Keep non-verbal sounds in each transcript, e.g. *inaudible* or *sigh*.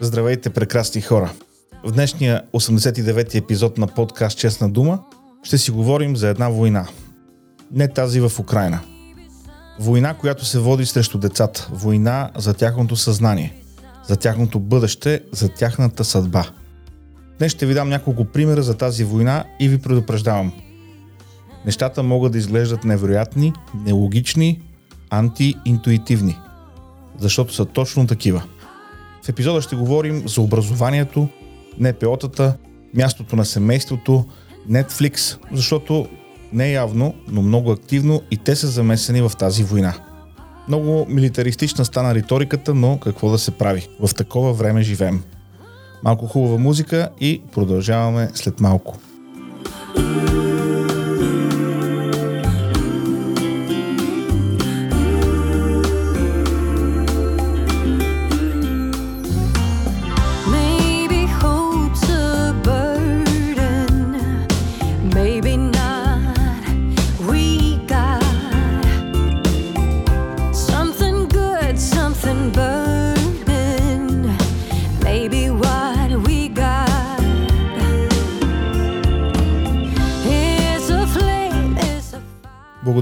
Здравейте, прекрасни хора! В днешния 89-ти епизод на подкаст Честна дума ще си говорим за една война. Не тази в Украина. Война, която се води срещу децата. Война за тяхното съзнание, за тяхното бъдеще, за тяхната съдба. Днес ще ви дам няколко примера за тази война и ви предупреждавам – Нещата могат да изглеждат невероятни, нелогични, антиинтуитивни. Защото са точно такива. В епизода ще говорим за образованието, НПО-тата, мястото на семейството, Netflix, защото не е явно, но много активно и те са замесени в тази война. Много милитаристична стана риториката, но какво да се прави? В такова време живеем. Малко хубава музика и продължаваме след малко. thank you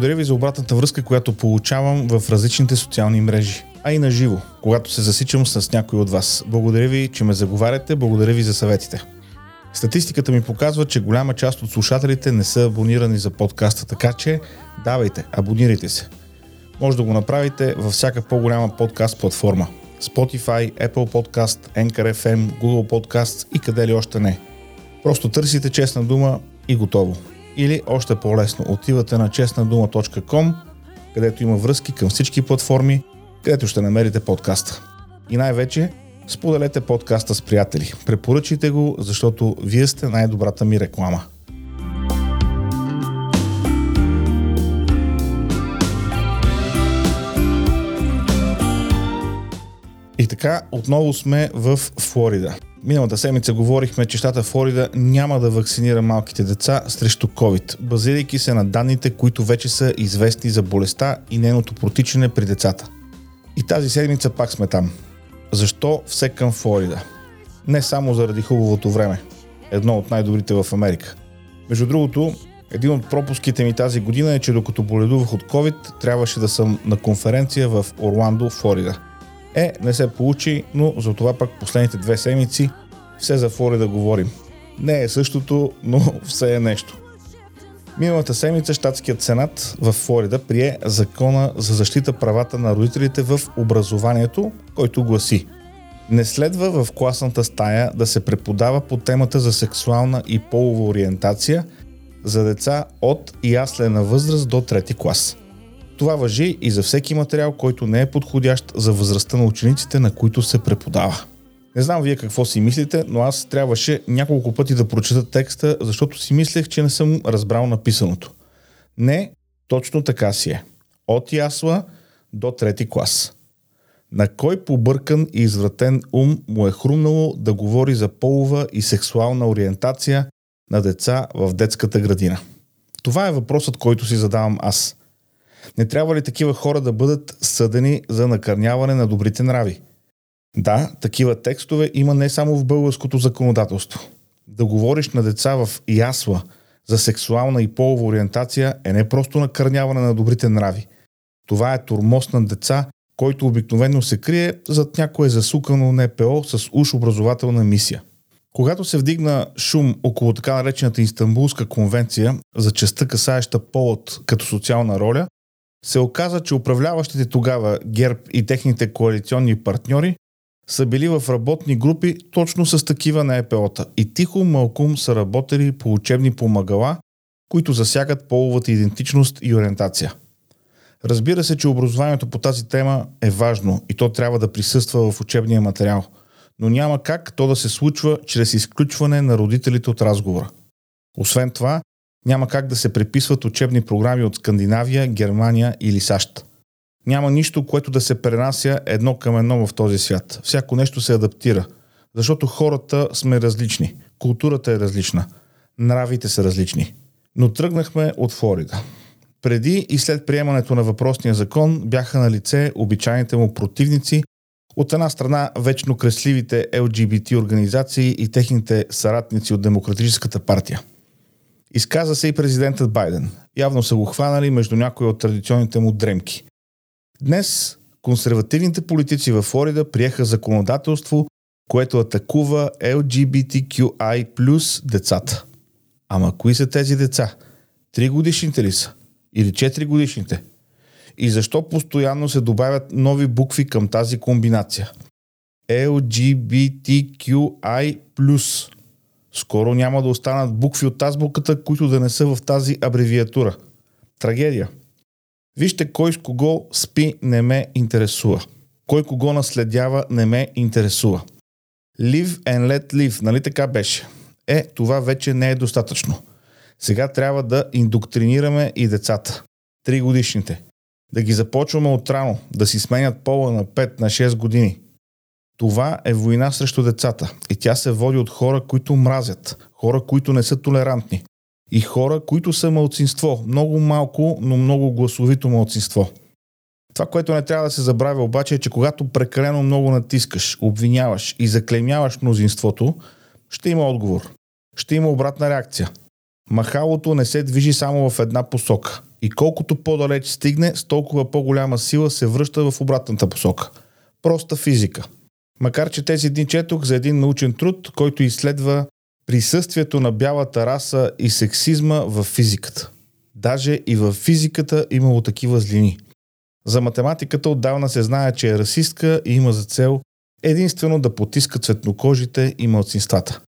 Благодаря ви за обратната връзка, която получавам в различните социални мрежи, а и на живо, когато се засичам с някой от вас. Благодаря ви, че ме заговаряте, благодаря ви за съветите. Статистиката ми показва, че голяма част от слушателите не са абонирани за подкаста, така че давайте, абонирайте се. Може да го направите във всяка по-голяма подкаст платформа. Spotify, Apple Podcast, Anchor FM, Google Podcast и къде ли още не. Просто търсите честна дума и готово. Или още по-лесно, отивате на честнадума.com, където има връзки към всички платформи, където ще намерите подкаста. И най-вече, споделете подкаста с приятели. Препоръчайте го, защото вие сте най-добрата ми реклама. И така, отново сме в Флорида. Миналата седмица говорихме, че щата Флорида няма да вакцинира малките деца срещу COVID, базирайки се на данните, които вече са известни за болестта и нейното протичане при децата. И тази седмица пак сме там. Защо все към Флорида? Не само заради хубавото време. Едно от най-добрите в Америка. Между другото, един от пропуските ми тази година е, че докато боледувах от COVID, трябваше да съм на конференция в Орландо, Флорида – е, не се получи, но за това пък последните две седмици все за Флорида говорим. Не е същото, но *laughs* все е нещо. Миналата седмица Штатският сенат в Флорида прие закона за защита правата на родителите в образованието, който гласи Не следва в класната стая да се преподава по темата за сексуална и полова ориентация за деца от яслена възраст до трети клас. Това въжи и за всеки материал, който не е подходящ за възрастта на учениците, на които се преподава. Не знам вие какво си мислите, но аз трябваше няколко пъти да прочета текста, защото си мислех, че не съм разбрал написаното. Не, точно така си е. От ясла до трети клас. На кой побъркан и извратен ум му е хрумнало да говори за полова и сексуална ориентация на деца в детската градина? Това е въпросът, който си задавам аз. Не трябва ли такива хора да бъдат съдени за накърняване на добрите нрави? Да, такива текстове има не само в българското законодателство. Да говориш на деца в ясла за сексуална и полова ориентация е не просто накърняване на добрите нрави. Това е турмоз на деца, който обикновено се крие зад някое засукано НПО с уж образователна мисия. Когато се вдигна шум около така наречената Истанбулска конвенция за частта касаеща полът като социална роля, се оказа, че управляващите тогава ГЕРБ и техните коалиционни партньори са били в работни групи точно с такива на ЕПО-та и тихо малкум са работили по учебни помагала, които засягат половата идентичност и ориентация. Разбира се, че образованието по тази тема е важно и то трябва да присъства в учебния материал, но няма как то да се случва чрез изключване на родителите от разговора. Освен това, няма как да се преписват учебни програми от Скандинавия, Германия или САЩ. Няма нищо, което да се пренася едно към едно в този свят. Всяко нещо се адаптира. Защото хората сме различни. Културата е различна. Нравите са различни. Но тръгнахме от Флорида. Преди и след приемането на въпросния закон бяха на лице обичайните му противници От една страна, вечно кресливите LGBT организации и техните съратници от Демократическата партия. Изказа се и президентът Байден. Явно са го хванали между някои от традиционните му дремки. Днес консервативните политици във Флорида приеха законодателство, което атакува LGBTQI плюс децата. Ама кои са тези деца? Три годишните ли са? Или 4 годишните? И защо постоянно се добавят нови букви към тази комбинация? LGBTQI+. Скоро няма да останат букви от азбуката, които да не са в тази абревиатура. Трагедия. Вижте кой с кого спи не ме интересува. Кой кого наследява не ме интересува. Live and let live, нали така беше? Е, това вече не е достатъчно. Сега трябва да индоктринираме и децата. Три годишните. Да ги започваме от рано, да си сменят пола на 5 на 6 години. Това е война срещу децата и тя се води от хора, които мразят, хора, които не са толерантни и хора, които са мълцинство, много малко, но много гласовито мълцинство. Това, което не трябва да се забравя обаче е, че когато прекалено много натискаш, обвиняваш и заклемяваш мнозинството, ще има отговор. Ще има обратна реакция. Махалото не се движи само в една посока. И колкото по-далеч стигне, с толкова по-голяма сила се връща в обратната посока. Проста физика. Макар, че тези дни четох за един научен труд, който изследва присъствието на бялата раса и сексизма в физиката. Даже и в физиката имало такива злини. За математиката отдавна се знае, че е расистка и има за цел единствено да потиска цветнокожите и младсинствата.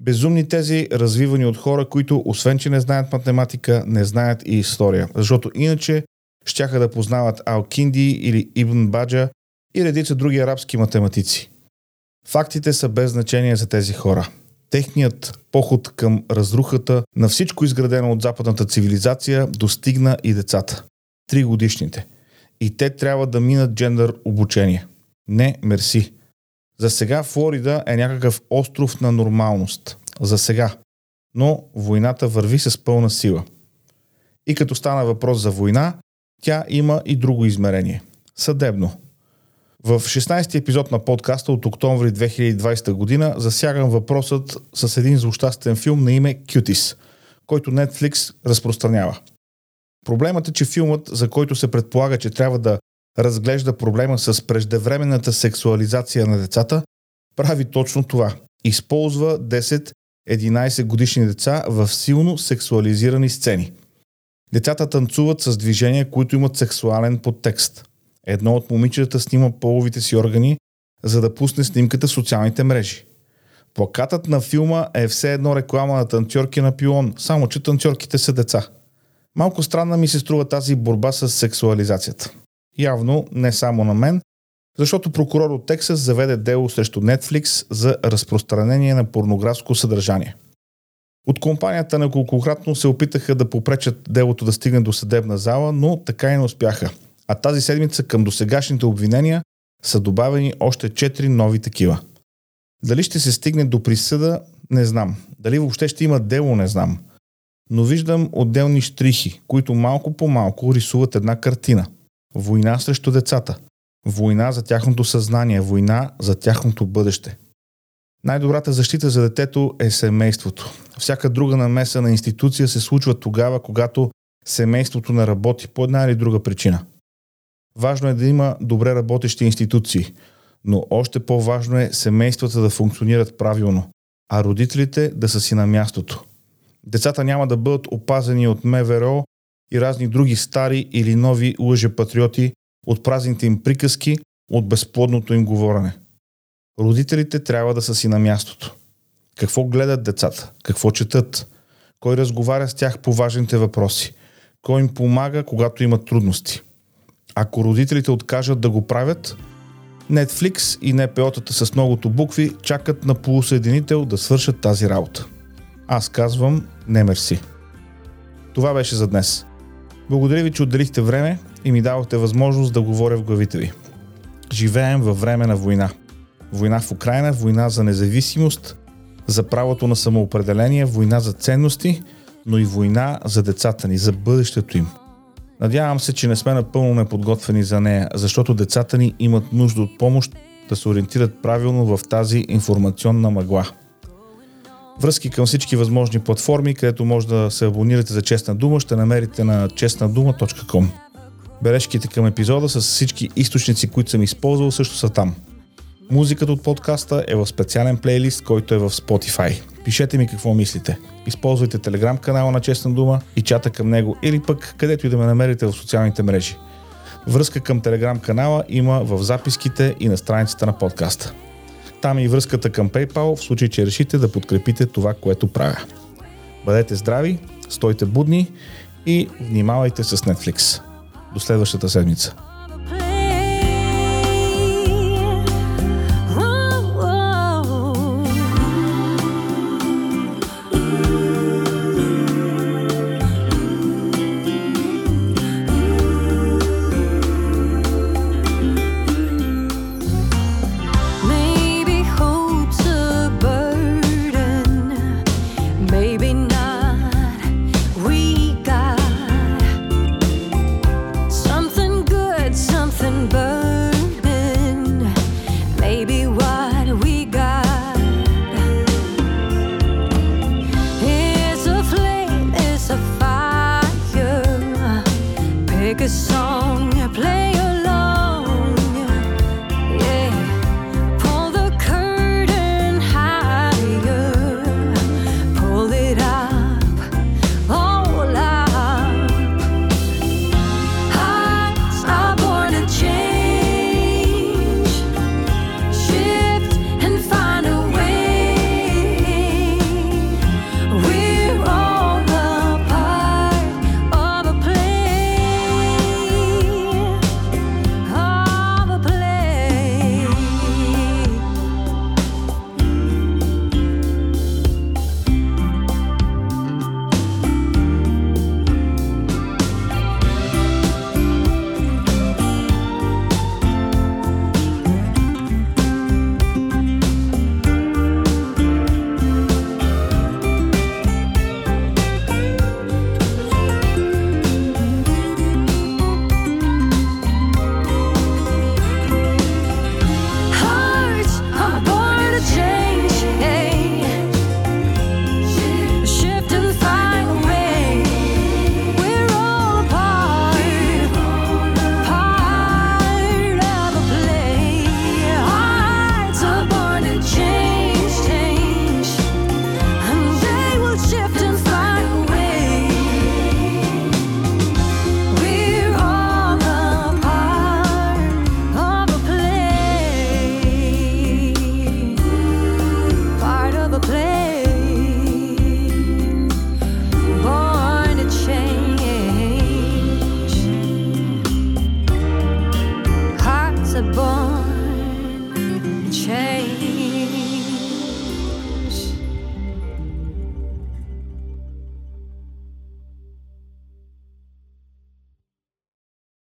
Безумни тези, развивани от хора, които освен, че не знаят математика, не знаят и история. Защото иначе щяха да познават Ал-Кинди или Ибн Баджа и редица други арабски математици. Фактите са без значение за тези хора. Техният поход към разрухата на всичко изградено от западната цивилизация достигна и децата. Три годишните. И те трябва да минат джендър обучение. Не, мерси. За сега Флорида е някакъв остров на нормалност. За сега. Но войната върви с пълна сила. И като стана въпрос за война, тя има и друго измерение. Съдебно. В 16-ти епизод на подкаста от октомври 2020 година засягам въпросът с един злощастен филм на име Cuties, който Netflix разпространява. Проблемът е, че филмът, за който се предполага, че трябва да разглежда проблема с преждевременната сексуализация на децата, прави точно това. Използва 10-11 годишни деца в силно сексуализирани сцени. Децата танцуват с движения, които имат сексуален подтекст. Едно от момичетата снима половите си органи, за да пусне снимката в социалните мрежи. Плакатът на филма е все едно реклама на танцорки на пилон, само че танцорките са деца. Малко странна ми се струва тази борба с сексуализацията. Явно не само на мен, защото прокурор от Тексас заведе дело срещу Netflix за разпространение на порнографско съдържание. От компанията неколкократно се опитаха да попречат делото да стигне до съдебна зала, но така и не успяха. А тази седмица към досегашните обвинения са добавени още 4 нови такива. Дали ще се стигне до присъда, не знам. Дали въобще ще има дело, не знам. Но виждам отделни штрихи, които малко по малко рисуват една картина – Война срещу децата. Война за тяхното съзнание. Война за тяхното бъдеще. Най-добрата защита за детето е семейството. Всяка друга намеса на институция се случва тогава, когато семейството не работи по една или друга причина. Важно е да има добре работещи институции, но още по-важно е семействата да функционират правилно, а родителите да са си на мястото. Децата няма да бъдат опазени от МВР и разни други стари или нови лъжепатриоти от празните им приказки, от безплодното им говорене. Родителите трябва да са си на мястото. Какво гледат децата? Какво четат? Кой разговаря с тях по важните въпроси? Кой им помага, когато имат трудности? Ако родителите откажат да го правят, Netflix и НПО-тата с многото букви чакат на полусъединител да свършат тази работа. Аз казвам не мерси. Това беше за днес. Благодаря ви, че отделихте време и ми давахте възможност да говоря в главите ви. Живеем във време на война. Война в Украина, война за независимост, за правото на самоопределение, война за ценности, но и война за децата ни, за бъдещето им. Надявам се, че не сме напълно неподготвени за нея, защото децата ни имат нужда от помощ да се ориентират правилно в тази информационна мъгла. Връзки към всички възможни платформи, където може да се абонирате за Честна дума, ще намерите на честнадума.com. Бележките към епизода с всички източници, които съм използвал, също са там. Музиката от подкаста е в специален плейлист, който е в Spotify. Пишете ми какво мислите. Използвайте телеграм канала на Честна дума и чата към него или пък където и да ме намерите в социалните мрежи. Връзка към телеграм канала има в записките и на страницата на подкаста. Там е и връзката към PayPal в случай, че решите да подкрепите това, което правя. Бъдете здрави, стойте будни и внимавайте с Netflix. До следващата седмица.